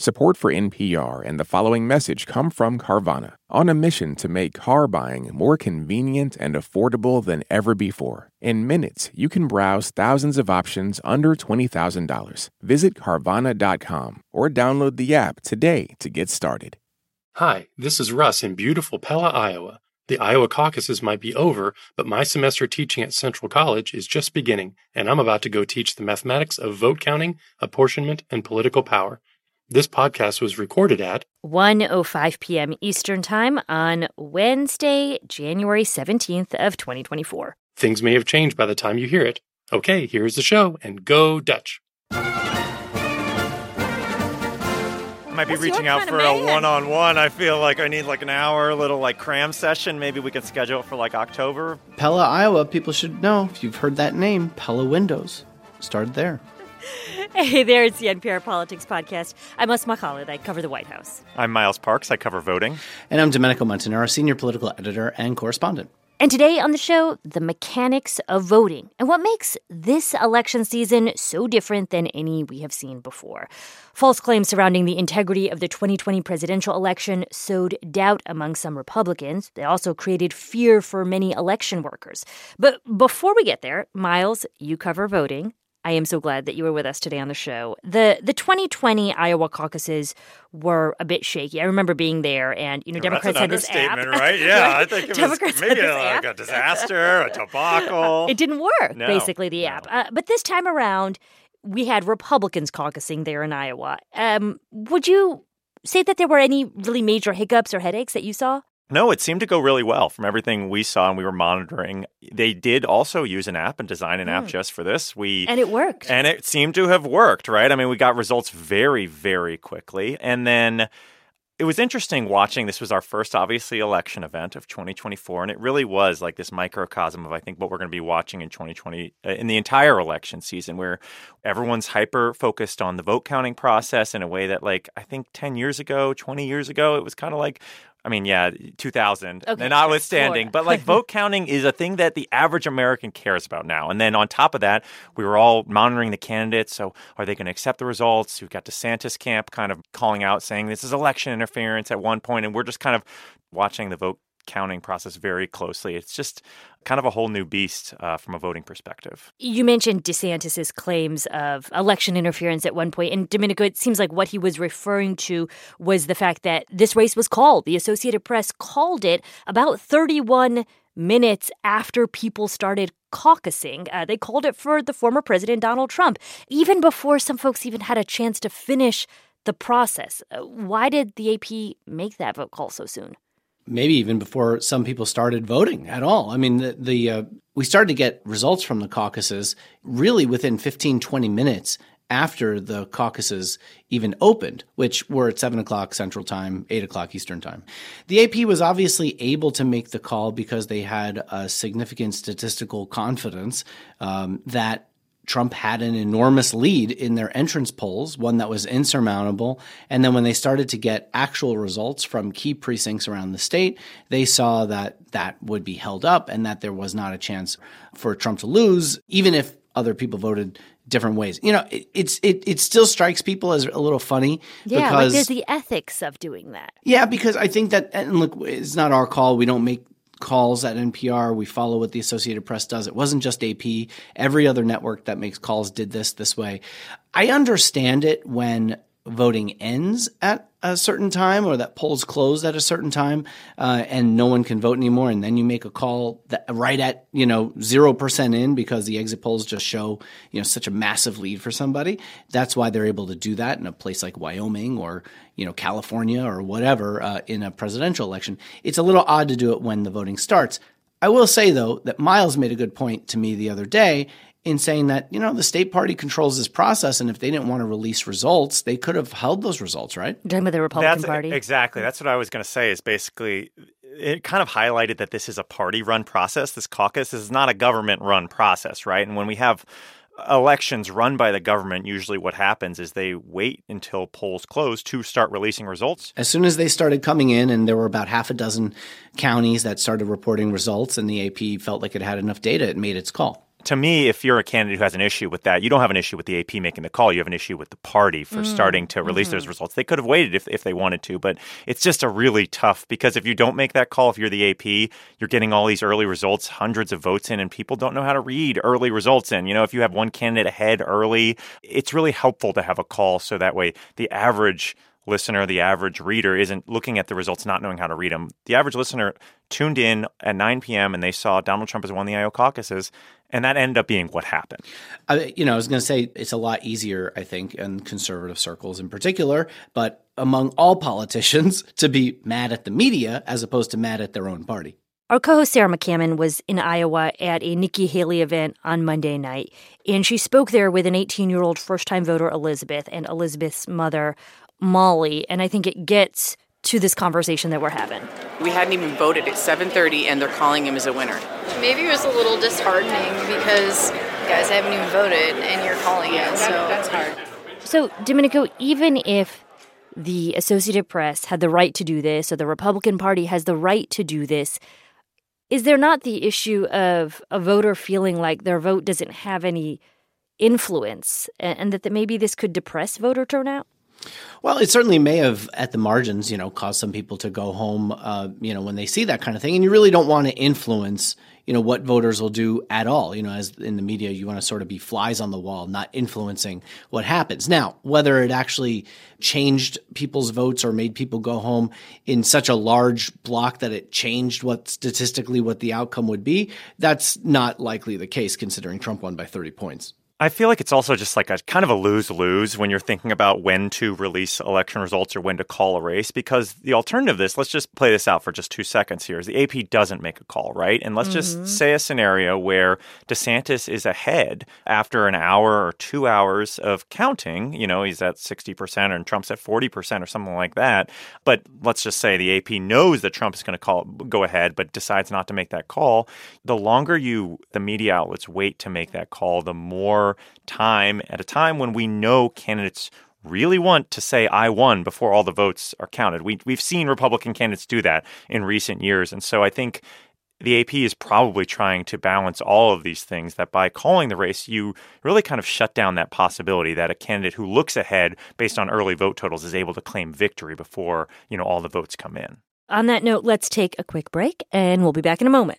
Support for NPR and the following message come from Carvana, on a mission to make car buying more convenient and affordable than ever before. In minutes, you can browse thousands of options under $20,000. Visit Carvana.com or download the app today to get started. Hi, this is Russ in beautiful Pella, Iowa. The Iowa caucuses might be over, but my semester teaching at Central College is just beginning, and I'm about to go teach the mathematics of vote counting, apportionment, and political power. This podcast was recorded at 1:05 p.m. Eastern Time on Wednesday, January 17th of 2024. Things may have changed by the time you hear it. Okay, here's the show and go Dutch. I might be That's reaching out for a one-on-one. I feel like I need like an hour, little like cram session. Maybe we can schedule it for like October. Pella, Iowa, people should know if you've heard that name, Pella Windows. Started there. Hey there, it's the NPR Politics Podcast. I'm Asma Khalid. I cover the White House. I'm Miles Parks. I cover voting. And I'm Domenico Montanaro, senior political editor and correspondent. And today on the show, the mechanics of voting and what makes this election season so different than any we have seen before. False claims surrounding the integrity of the 2020 presidential election sowed doubt among some Republicans. They also created fear for many election workers. But before we get there, Miles, you cover voting. I am so glad that you were with us today on the show. The the 2020 Iowa caucuses were a bit shaky. I remember being there and you know Democrats That's had this app. right? Yeah, I think it Democrats was maybe like a disaster, a debacle. It didn't work, No, basically, the app. Uh, but this time around, we had Republicans caucusing there in Iowa. Um, would you say that there were any really major hiccups or headaches that you saw? No, it seemed to go really well from everything we saw and we were monitoring. They did also use an app and design an app just for this. We Hmm. And it worked. And it seemed to have worked, right? I mean, we got results very, very quickly. And then it was interesting watching. This was our first, obviously, election event of 2024. And it really was like this microcosm of, I think, what we're going to be watching in 2020, uh, in the entire election season, where everyone's hyper focused on the vote counting process in a way that, like, I think 10 years ago, 20 years ago, it was kind of like, I mean, yeah, 2000, Okay, and notwithstanding, Florida. but like vote counting is a thing that the average American cares about now. And then on top of that, we were all monitoring the candidates. So are they going to accept the results? We've got DeSantis camp kind of calling out saying this is election interference at one point, and we're just kind of watching the vote counting process very closely. It's just kind of a whole new beast uh, from a voting perspective. You mentioned DeSantis's claims of election interference at one point, and Domenico, it seems like what he was referring to was the fact that this race was called. The Associated Press called it about 31 minutes after people started caucusing. Uh, they called it for the former president Donald Trump, even before some folks even had a chance to finish the process. Uh, why did the AP make that vote call so soon? Maybe even before some people started voting at all. I mean, the, the uh, we started to get results from the caucuses really within 15, 20 minutes after the caucuses even opened, which were at 7 o'clock Central Time, 8 o'clock Eastern Time. The AP was obviously able to make the call because they had a significant statistical confidence um, that Trump had an enormous lead in their entrance polls, one that was insurmountable. And then when they started to get actual results from key precincts around the state, they saw that that would be held up and that there was not a chance for Trump to lose, even if other people voted different ways. You know, it, it's it it still strikes people as a little funny Yeah, like because there's the ethics of doing that. yeah, because I think that, and look, it's not our call. We don't make calls at NPR. We follow what the Associated Press does. It wasn't just AP. Every other network that makes calls did this this way. I understand it when voting ends at a certain time or that polls close at a certain time uh, and no one can vote anymore. And then you make a call that right at you know 0% in because the exit polls just show you know such a massive lead for somebody. That's why they're able to do that in a place like wyoming or you know california or whatever uh, in a presidential election. It's a little odd to do it when the voting starts. I will say though that miles made a good point to me the other day in saying that you know the state party controls this process and if they didn't want to release results they could have held those results right You're talking about the Republican That's Party. exactly. That's what I was going to say. Is basically it kind of highlighted that this is a party-run process. This caucus is not a government-run process, right? And when we have elections run by the government, usually what happens is they wait until polls close to start releasing results. As soon as they started coming in, and there were about half a dozen counties that started reporting results, and the AP felt like it had enough data, it made its call. To me, if you're a candidate who has an issue with that, you don't have an issue with the AP making the call. You have an issue with the party for mm. starting to release mm-hmm. those results. They could have waited if, if they wanted to, but it's just a really tough because if you don't make that call, if you're the AP, you're getting all these early results, hundreds of votes in, and people don't know how to read early results in. You know, if you have one candidate ahead early, it's really helpful to have a call so that way the average listener, the average reader, isn't looking at the results not knowing how to read them. The average listener tuned in at 9 p.m. and they saw Donald Trump has won the Iowa caucuses, and that ended up being what happened. I, you know, I was going to say it's a lot easier, I think, in conservative circles in particular, but among all politicians to be mad at the media as opposed to mad at their own party. Our co host Sarah McCammon was in Iowa at a Nikki Haley event on Monday night, and she spoke there with an 18 year old first time voter, Elizabeth, and Elizabeth's mother, Molly. And I think it gets to this conversation that we're having. We hadn't even voted at 7:30 and they're calling him as a winner. Maybe it was a little disheartening because you guys haven't even voted and you're calling yeah, it. So that's hard. So, Domenico, even if the Associated Press had the right to do this or the Republican Party has the right to do this, is there not the issue of a voter feeling like their vote doesn't have any influence and that maybe this could depress voter turnout? Well, it certainly may have, at the margins, you know, caused some people to go home, uh, you know, when they see that kind of thing. And you really don't want to influence, you know, what voters will do at all. You know, as in the media, you want to sort of be flies on the wall, not influencing what happens. Now, whether it actually changed people's votes or made people go home in such a large block that it changed what statistically what the outcome would be, that's not likely the case, considering Trump won by 30 points. I feel like it's also just like a kind of a lose lose when you're thinking about when to release election results or when to call a race because the alternative to this, let's just play this out for just two seconds here, is the AP doesn't make a call, right? And let's mm-hmm. just say a scenario where DeSantis is ahead after an hour or two hours of counting. You know, he's at 60% and Trump's at 40% or something like that. But let's just say the AP knows that Trump is going to call go ahead, but decides not to make that call. The longer you, the media outlets, wait to make that call, the more time at a time when we know candidates really want to say I won before all the votes are counted. We we've seen Republican candidates do that in recent years, and so I think the AP is probably trying to balance all of these things that by calling the race, you really kind of shut down that possibility that a candidate who looks ahead based on early vote totals is able to claim victory before, you know, all the votes come in. On that note, let's take a quick break and we'll be back in a moment.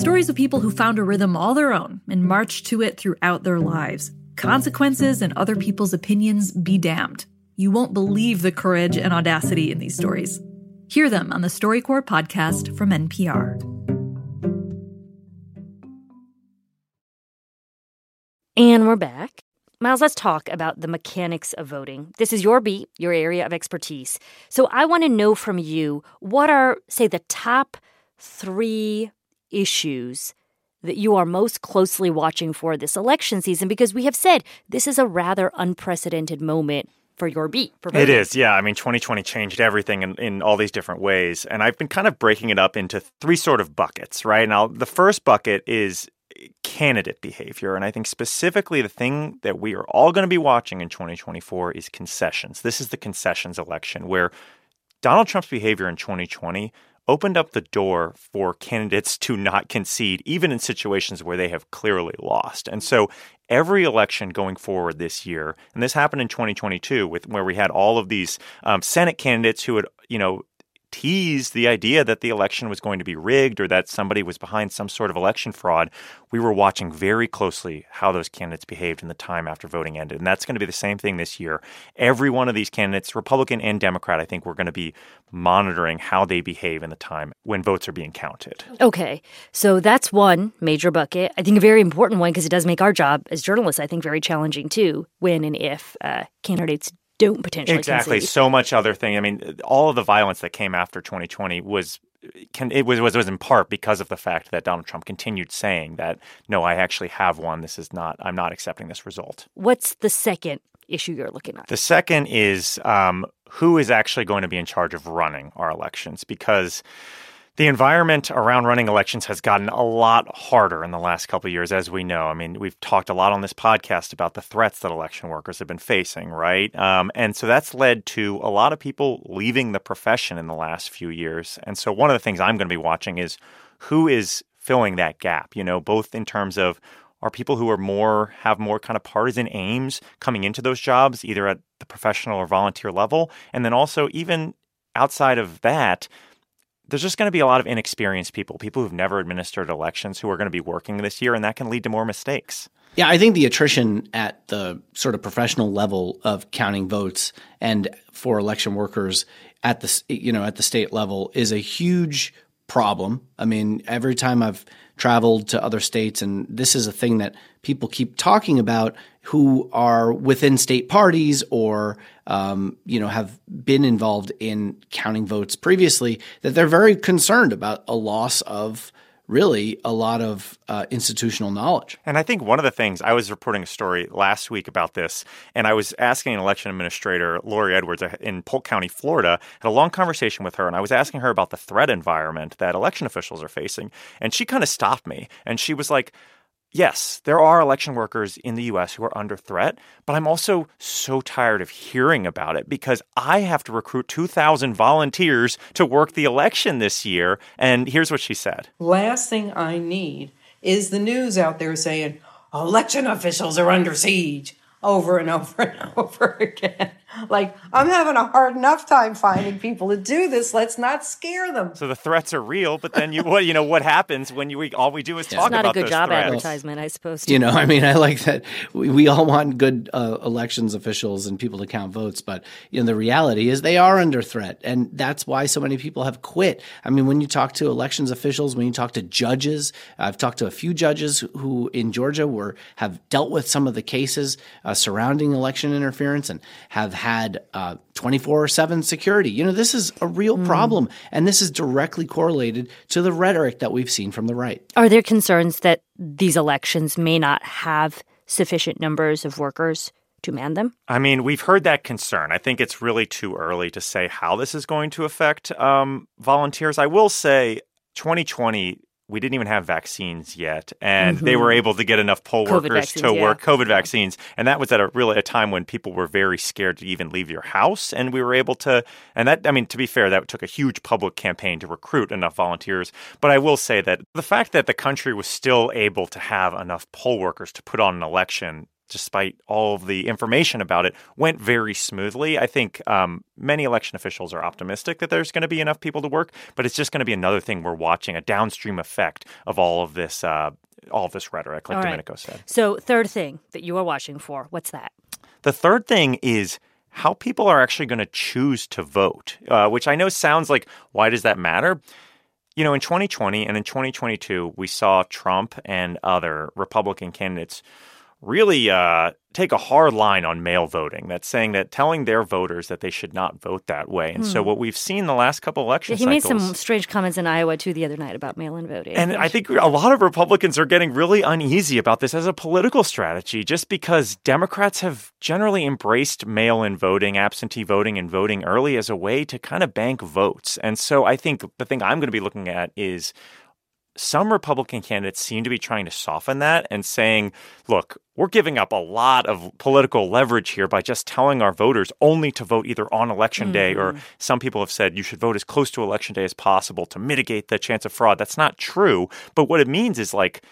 Stories of people who found a rhythm all their own and marched to it throughout their lives. Consequences and other people's opinions be damned. You won't believe the courage and audacity in these stories. Hear them on the StoryCorps podcast from NPR. And we're back. Miles, let's talk about the mechanics of voting. This is your beat, your area of expertise. So I want to know from you what are, say, the top three issues that you are most closely watching for this election season? Because we have said this is a rather unprecedented moment for your beat. For it is, yeah. I mean, 2020 changed everything in, in all these different ways. And I've been kind of breaking it up into three sort of buckets, right? Now, the first bucket is candidate behavior. And I think specifically the thing that we are all going to be watching in 2024 is concessions. This is the concessions election where Donald Trump's behavior in 2020 opened up the door for candidates to not concede, even in situations where they have clearly lost. And so every election going forward this year, and this happened in 2022 with where we had all of these um, Senate candidates who had, you know, teased the idea that the election was going to be rigged or that somebody was behind some sort of election fraud, we were watching very closely how those candidates behaved in the time after voting ended. And that's going to be the same thing this year. Every one of these candidates, Republican and Democrat, I think we're going to be monitoring how they behave in the time when votes are being counted. Okay. So that's one major bucket. I think a very important one because it does make our job as journalists, I think, very challenging too when and if uh, candidates don't potentially exactly concede. so much other thing i mean all of the violence that came after 2020 was can, it was, was was in part because of the fact that Donald Trump continued saying that no, I actually have won. This is not. I'm not accepting this result. What's the second issue you're looking at? The second is um, who is actually going to be in charge of running our elections because the environment around running elections has gotten a lot harder in the last couple of years, as we know. I mean, we've talked a lot on this podcast about the threats that election workers have been facing, right? Um, and so that's led to a lot of people leaving the profession in the last few years. And so one of the things I'm going to be watching is who is filling that gap, you know, both in terms of are people who are more have more kind of partisan aims coming into those jobs either at the professional or volunteer level and then also even outside of that there's just going to be a lot of inexperienced people, people who've never administered elections who are going to be working this year, and that can lead to more mistakes. Yeah, I think the attrition at the sort of professional level of counting votes and for election workers at the you know at the state level is a huge problem. I mean, every time I've traveled to other states, and this is a thing that people keep talking about who are within state parties or um, you know have been involved in counting votes previously that they're very concerned about a loss of really a lot of uh, institutional knowledge. And I think one of the things I was reporting a story last week about this, and I was asking an election administrator, Lori Edwards, uh, in Polk County, Florida, had a long conversation with her, and I was asking her about the threat environment that election officials are facing, and she kind of stopped me, and she was like yes, there are election workers in the US who are under threat, but I'm also so tired of hearing about it because I have to recruit 2,000 volunteers to work the election this year. And here's what she said Last thing I need is the news out there saying election officials are under siege over and over and over again. Like, I'm having a hard enough time finding people to do this. Let's not scare them. So the threats are real, but then you what you know what happens when you we, all we do is yeah. talk it's not about a good job threats. advertisement, I suppose. You know, I mean, I like that we, we all want good uh, elections officials and people to count votes, but you know, the reality is they are under threat, and that's why so many people have quit. I mean, when you talk to elections officials, when you talk to judges, I've talked to a few judges who in Georgia were have dealt with some of the cases uh, surrounding election interference and have had. Uh, 24 7 security. You know, this is a real mm. problem. And this is directly correlated to the rhetoric that we've seen from the right. Are there concerns that these elections may not have sufficient numbers of workers to man them? I mean, we've heard that concern. I think it's really too early to say how this is going to affect um, volunteers. I will say 2020 we didn't even have vaccines yet, and mm-hmm. they were able to get enough poll COVID workers vaccines, to yeah. work COVID vaccines, and that was at a really a time when people were very scared to even leave your house, and we were able to. And that, I mean, to be fair, that took a huge public campaign to recruit enough volunteers. But I will say that the fact that the country was still able to have enough poll workers to put on an election despite all of the information about it, went very smoothly. I think um, many election officials are optimistic that there's going to be enough people to work, but it's just going to be another thing we're watching a downstream effect of all of this. Uh, all of this rhetoric, like all Domenico right. said. So, third thing that you are watching for, what's that? The third thing is how people are actually going to choose to vote, uh, which I know sounds like, why does that matter? You know, in 2020 and in 2022, we saw Trump and other Republican candidates really uh, take a hard line on mail voting. That's saying that telling their voters that they should not vote that way. And hmm. so what we've seen the last couple election yeah, he cycles, made some strange comments in Iowa too the other night about mail-in voting. And I think a lot of Republicans are getting really uneasy about this as a political strategy, just because Democrats have generally embraced mail-in voting, absentee voting, and voting early as a way to kind of bank votes. And so I think the thing I'm going to be looking at is some Republican candidates seem to be trying to soften that and saying, look, we're giving up a lot of political leverage here by just telling our voters only to vote either on election mm-hmm. day or some people have said you should vote as close to election day as possible to mitigate the chance of fraud. That's not true. But what it means is like,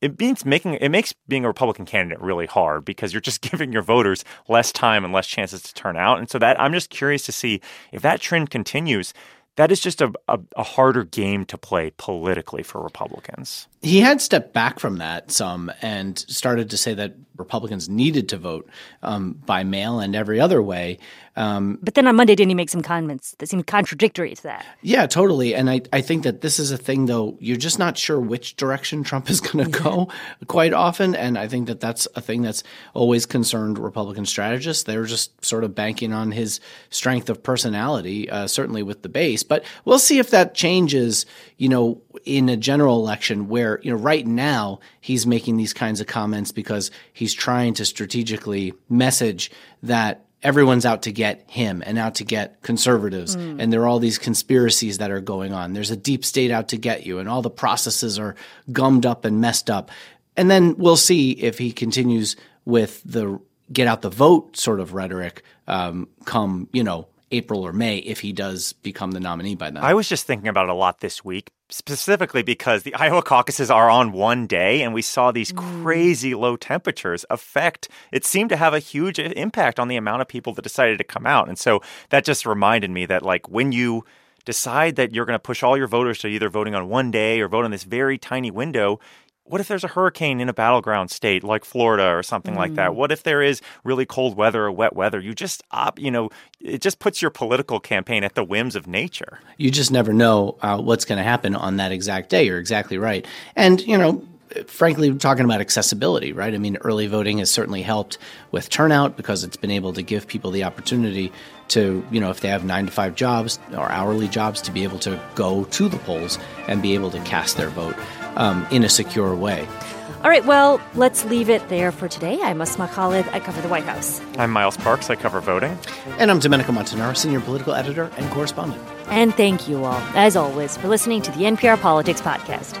it means making it makes being a Republican candidate really hard because you're just giving your voters less time and less chances to turn out. And so that I'm just curious to see if that trend continues that is just a, a, a, harder game to play politically for Republicans. He had stepped back from that some and started to say that Republicans needed to vote um, by mail and every other way. Um, but then on Monday, didn't he make some comments that seemed contradictory to that? Yeah, totally. And I, I think that this is a thing, though, you're just not sure which direction Trump is going to go quite often. And I think that that's a thing that's always concerned Republican strategists. They're just sort of banking on his strength of personality, uh, certainly with the base. But we'll see if that changes, you know, in a general election where, you know, right now he's making these kinds of comments because he's trying to strategically message that everyone's out to get him and out to get conservatives. Mm. And there are all these conspiracies that are going on. There's a deep state out to get you, and all the processes are gummed up and messed up. And then we'll see if he continues with the get out the vote sort of rhetoric um, come, you know, April or May if he does become the nominee by then. I was just thinking about it a lot this week, specifically because the Iowa caucuses are on one day and we saw these mm. crazy low temperatures affect it seemed to have a huge impact on the amount of people that decided to come out. And so that just reminded me that like when you decide that you're going to push all your voters to either voting on one day or vote on this very tiny window, what if there's a hurricane in a battleground state like Florida or something mm. like that? Mm. What if there is really cold weather or wet weather? You just op, you know, it just puts your political campaign at the whims of nature. You just never know uh, what's going to happen on that exact day. You're exactly right. And, you know, frankly, talking about accessibility, right? I mean, early voting has certainly helped with turnout because it's been able to give people the opportunity to, you know, if they have nine to five jobs or hourly jobs, to be able to go to the polls and be able to cast their vote um, in a secure way. All right, well, let's leave it there for today. I'm Asma Khalid. I cover the White House. I'm Miles Parks. I cover voting. And I'm Domenico Montanaro, senior political editor and correspondent. And thank you all, as always, for listening to the NPR Politics Podcast.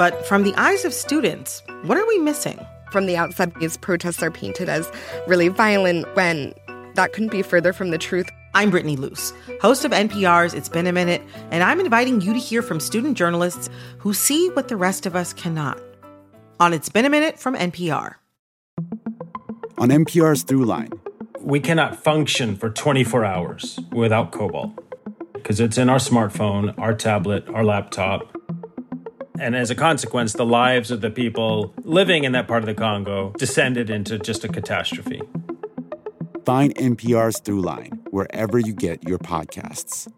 But from the eyes of students, what are we missing? From the outside, these protests are painted as really violent when that couldn't be further from the truth. I'm Brittany Luce, host of NPR's It's Been a Minute, and I'm inviting you to hear from student journalists who see what the rest of us cannot. On It's Been a Minute from NPR. On NPR's Throughline. We cannot function for 24 hours without cobalt because it's in our smartphone, our tablet, our laptop. And as a consequence, the lives of the people living in that part of the Congo descended into just a catastrophe. Find NPR's Throughline wherever you get your podcasts.